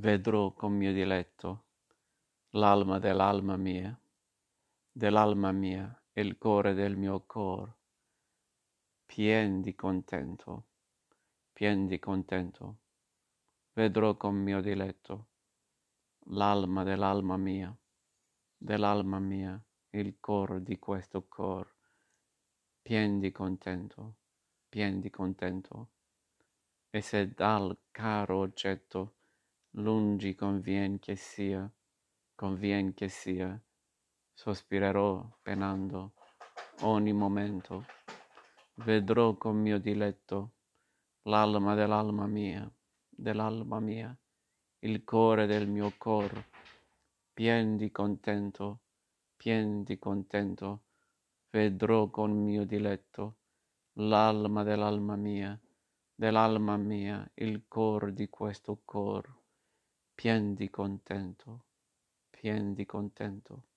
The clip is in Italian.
vedrò con mio diletto l'alma dell'alma mia, dell'alma mia, il core del mio cor, pien di contento, pien di contento, vedrò con mio diletto l'alma dell'alma mia, dell'alma mia, il cor di questo cor, pien di contento, pien di contento. E se dal caro oggetto lungi convien che sia, convien che sia, sospirerò penando ogni momento, vedrò con mio diletto l'alma dell'alma mia, dell'alma mia, il core del mio cor, pien di contento, pien di contento, vedrò con mio diletto l'alma dell'alma mia, dell'alma mia, il cor di questo cor pien di contento, pien di contento.